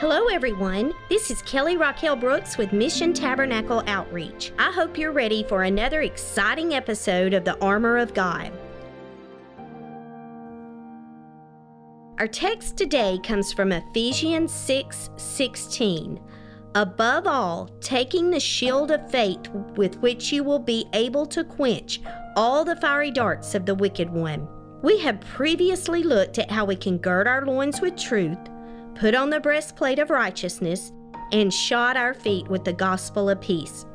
Hello, everyone. This is Kelly Raquel Brooks with Mission Tabernacle Outreach. I hope you're ready for another exciting episode of the Armor of God. Our text today comes from Ephesians 6 16. Above all, taking the shield of faith with which you will be able to quench all the fiery darts of the wicked one. We have previously looked at how we can gird our loins with truth put on the breastplate of righteousness, and shod our feet with the gospel of peace.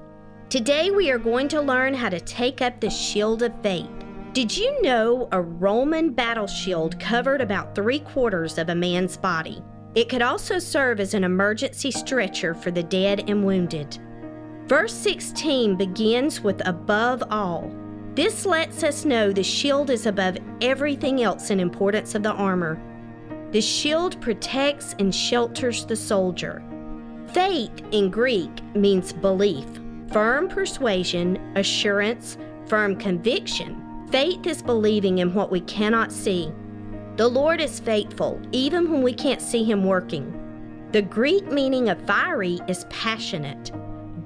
Today we are going to learn how to take up the shield of faith. Did you know a Roman battle shield covered about three quarters of a man's body? It could also serve as an emergency stretcher for the dead and wounded. Verse 16 begins with above all. This lets us know the shield is above everything else in importance of the armor. The shield protects and shelters the soldier. Faith in Greek means belief, firm persuasion, assurance, firm conviction. Faith is believing in what we cannot see. The Lord is faithful, even when we can't see Him working. The Greek meaning of fiery is passionate.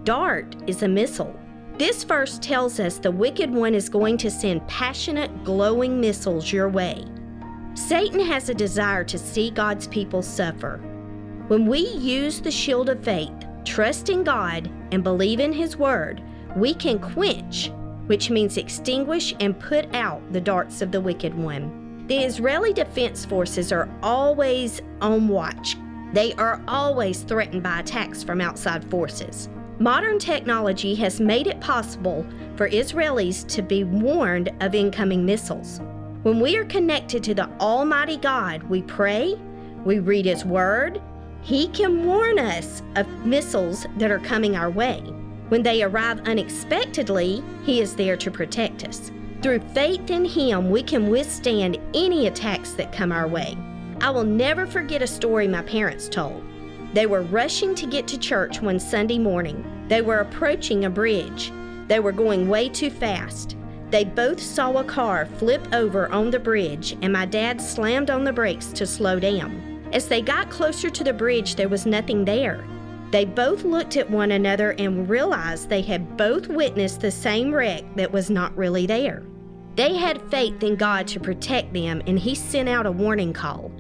Dart is a missile. This verse tells us the wicked one is going to send passionate, glowing missiles your way. Satan has a desire to see God's people suffer. When we use the shield of faith, trust in God, and believe in His word, we can quench, which means extinguish and put out the darts of the wicked one. The Israeli Defense Forces are always on watch. They are always threatened by attacks from outside forces. Modern technology has made it possible for Israelis to be warned of incoming missiles. When we are connected to the Almighty God, we pray, we read His Word, He can warn us of missiles that are coming our way. When they arrive unexpectedly, He is there to protect us. Through faith in Him, we can withstand any attacks that come our way. I will never forget a story my parents told. They were rushing to get to church one Sunday morning. They were approaching a bridge. They were going way too fast. They both saw a car flip over on the bridge, and my dad slammed on the brakes to slow down. As they got closer to the bridge, there was nothing there. They both looked at one another and realized they had both witnessed the same wreck that was not really there. They had faith in God to protect them, and He sent out a warning call.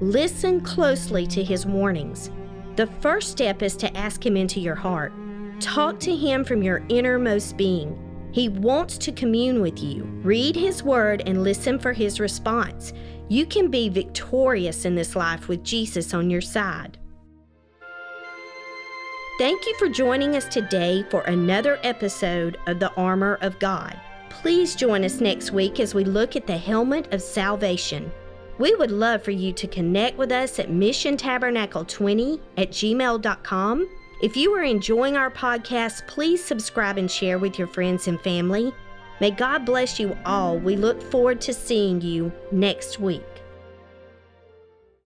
Listen closely to His warnings. The first step is to ask Him into your heart. Talk to Him from your innermost being. He wants to commune with you. Read His Word and listen for His response. You can be victorious in this life with Jesus on your side. Thank you for joining us today for another episode of The Armor of God. Please join us next week as we look at the helmet of salvation. We would love for you to connect with us at missiontabernacle20 at gmail.com if you are enjoying our podcast, please subscribe and share with your friends and family. May God bless you all. We look forward to seeing you next week.